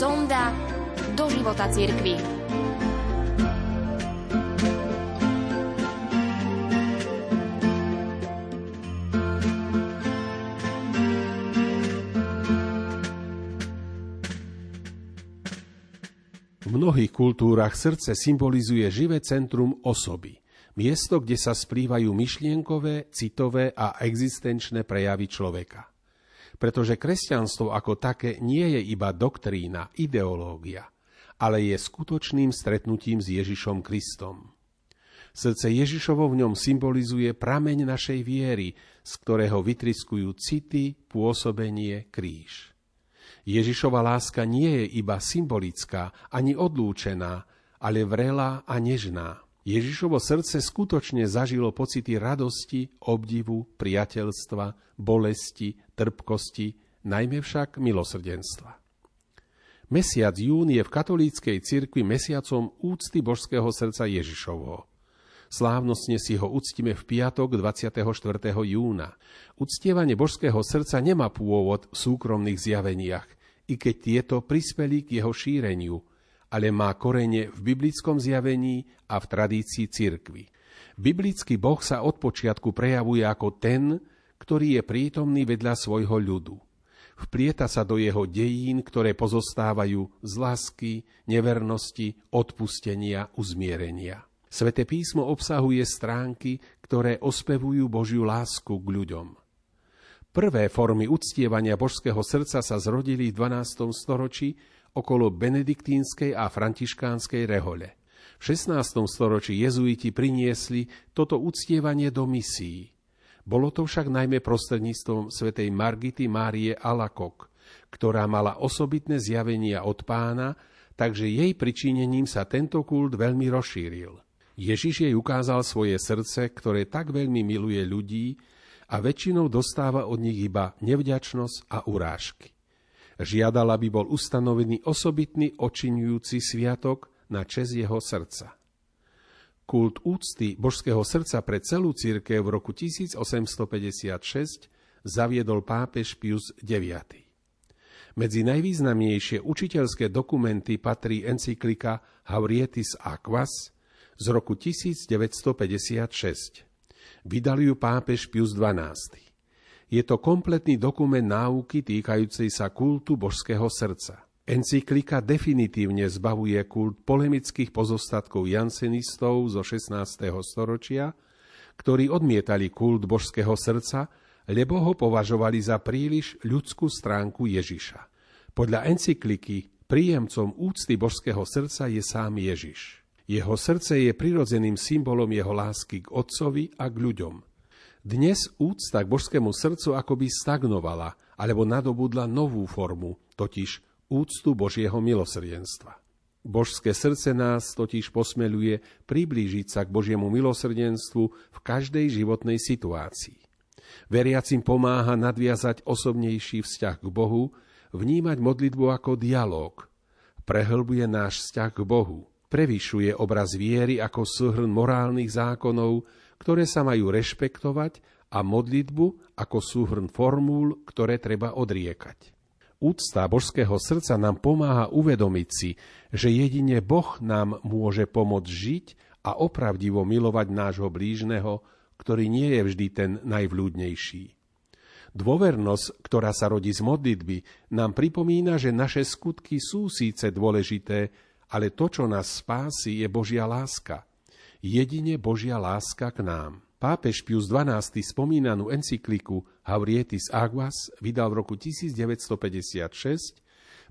sonda do života cirkvi. V mnohých kultúrach srdce symbolizuje živé centrum osoby. Miesto, kde sa splývajú myšlienkové, citové a existenčné prejavy človeka pretože kresťanstvo ako také nie je iba doktrína, ideológia, ale je skutočným stretnutím s Ježišom Kristom. Srdce Ježišovo v ňom symbolizuje prameň našej viery, z ktorého vytriskujú city, pôsobenie, kríž. Ježišova láska nie je iba symbolická ani odlúčená, ale vrelá a nežná. Ježišovo srdce skutočne zažilo pocity radosti, obdivu, priateľstva, bolesti, trpkosti, najmä však milosrdenstva. Mesiac jún je v katolíckej cirkvi mesiacom úcty božského srdca Ježišovho. Slávnostne si ho uctíme v piatok 24. júna. Uctievanie božského srdca nemá pôvod v súkromných zjaveniach, i keď tieto prispeli k jeho šíreniu – ale má korene v biblickom zjavení a v tradícii cirkvy. Biblický Boh sa od počiatku prejavuje ako ten, ktorý je prítomný vedľa svojho ľudu. Vplieta sa do jeho dejín, ktoré pozostávajú z lásky, nevernosti, odpustenia, uzmierenia. Svete písmo obsahuje stránky, ktoré ospevujú Božiu lásku k ľuďom. Prvé formy uctievania božského srdca sa zrodili v 12. storočí okolo benediktínskej a františkánskej rehole. V 16. storočí jezuiti priniesli toto uctievanie do misií. Bolo to však najmä prostredníctvom svätej Margity Márie Alakok, ktorá mala osobitné zjavenia od pána, takže jej pričinením sa tento kult veľmi rozšíril. Ježiš jej ukázal svoje srdce, ktoré tak veľmi miluje ľudí a väčšinou dostáva od nich iba nevďačnosť a urážky. Žiadal, aby bol ustanovený osobitný očinujúci sviatok na čest jeho srdca. Kult úcty božského srdca pre celú církev v roku 1856 zaviedol pápež Pius IX. Medzi najvýznamnejšie učiteľské dokumenty patrí encyklika Haurietis Aquas z roku 1956. Vydal ju pápež Pius XII. Je to kompletný dokument náuky týkajúcej sa kultu božského srdca. Encyklika definitívne zbavuje kult polemických pozostatkov jansenistov zo 16. storočia, ktorí odmietali kult božského srdca, lebo ho považovali za príliš ľudskú stránku Ježiša. Podľa encykliky príjemcom úcty božského srdca je sám Ježiš. Jeho srdce je prirodzeným symbolom jeho lásky k Otcovi a k ľuďom – dnes úcta k božskému srdcu akoby stagnovala alebo nadobudla novú formu, totiž úctu Božieho milosrdenstva. Božské srdce nás totiž posmeluje priblížiť sa k Božiemu milosrdenstvu v každej životnej situácii. Veriacim pomáha nadviazať osobnejší vzťah k Bohu, vnímať modlitbu ako dialog. Prehlbuje náš vzťah k Bohu, prevyšuje obraz viery ako súhrn morálnych zákonov, ktoré sa majú rešpektovať a modlitbu ako súhrn formúl, ktoré treba odriekať. Úcta božského srdca nám pomáha uvedomiť si, že jedine Boh nám môže pomôcť žiť a opravdivo milovať nášho blížneho, ktorý nie je vždy ten najvľúdnejší. Dôvernosť, ktorá sa rodí z modlitby, nám pripomína, že naše skutky sú síce dôležité, ale to, čo nás spási, je Božia láska – jedine Božia láska k nám. Pápež Pius XII spomínanú encykliku Haurietis Aguas vydal v roku 1956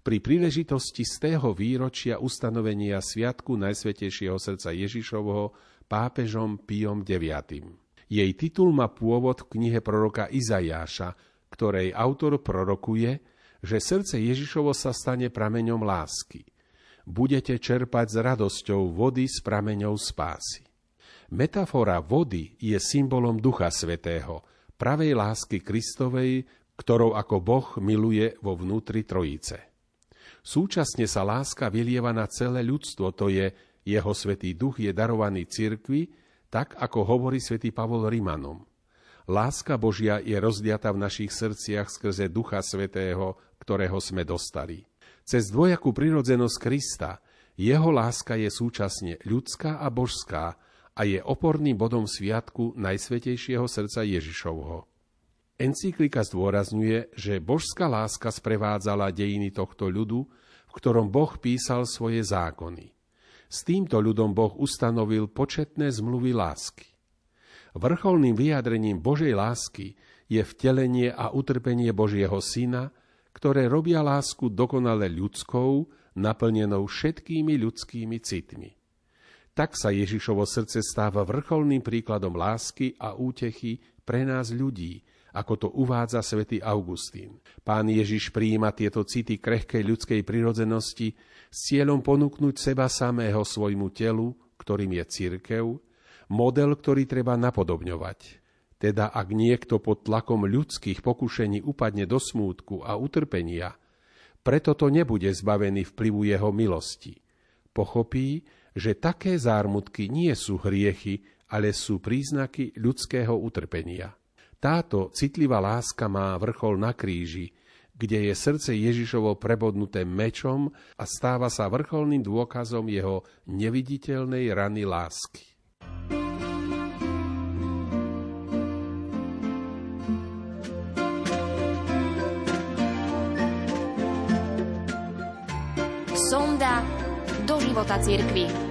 pri príležitosti z tého výročia ustanovenia Sviatku Najsvetejšieho srdca Ježišovho pápežom Piom IX. Jej titul má pôvod v knihe proroka Izajáša, ktorej autor prorokuje, že srdce Ježišovo sa stane prameňom lásky – budete čerpať s radosťou vody s prameňou spásy. Metafora vody je symbolom Ducha Svetého, pravej lásky Kristovej, ktorou ako Boh miluje vo vnútri Trojice. Súčasne sa láska vylieva na celé ľudstvo, to je, jeho svetý duch je darovaný cirkvi, tak ako hovorí svätý Pavol Rimanom. Láska Božia je rozdiata v našich srdciach skrze Ducha Svetého, ktorého sme dostali. Cez dvojakú prirodzenosť Krista jeho láska je súčasne ľudská a božská a je oporným bodom sviatku Najsvetejšieho srdca Ježišovho. Encyklika zdôrazňuje, že božská láska sprevádzala dejiny tohto ľudu, v ktorom Boh písal svoje zákony. S týmto ľudom Boh ustanovil početné zmluvy lásky. Vrcholným vyjadrením Božej lásky je vtelenie a utrpenie Božieho Syna, ktoré robia lásku dokonale ľudskou, naplnenou všetkými ľudskými citmi. Tak sa Ježišovo srdce stáva vrcholným príkladom lásky a útechy pre nás ľudí, ako to uvádza svätý Augustín. Pán Ježiš prijíma tieto city krehkej ľudskej prirodzenosti s cieľom ponúknuť seba samého svojmu telu, ktorým je cirkev, model, ktorý treba napodobňovať. Teda ak niekto pod tlakom ľudských pokušení upadne do smútku a utrpenia, preto to nebude zbavený vplyvu jeho milosti. Pochopí, že také zármutky nie sú hriechy, ale sú príznaky ľudského utrpenia. Táto citlivá láska má vrchol na kríži, kde je srdce Ježišovo prebodnuté mečom a stáva sa vrcholným dôkazom jeho neviditeľnej rany lásky. Sonda do života cirkvi.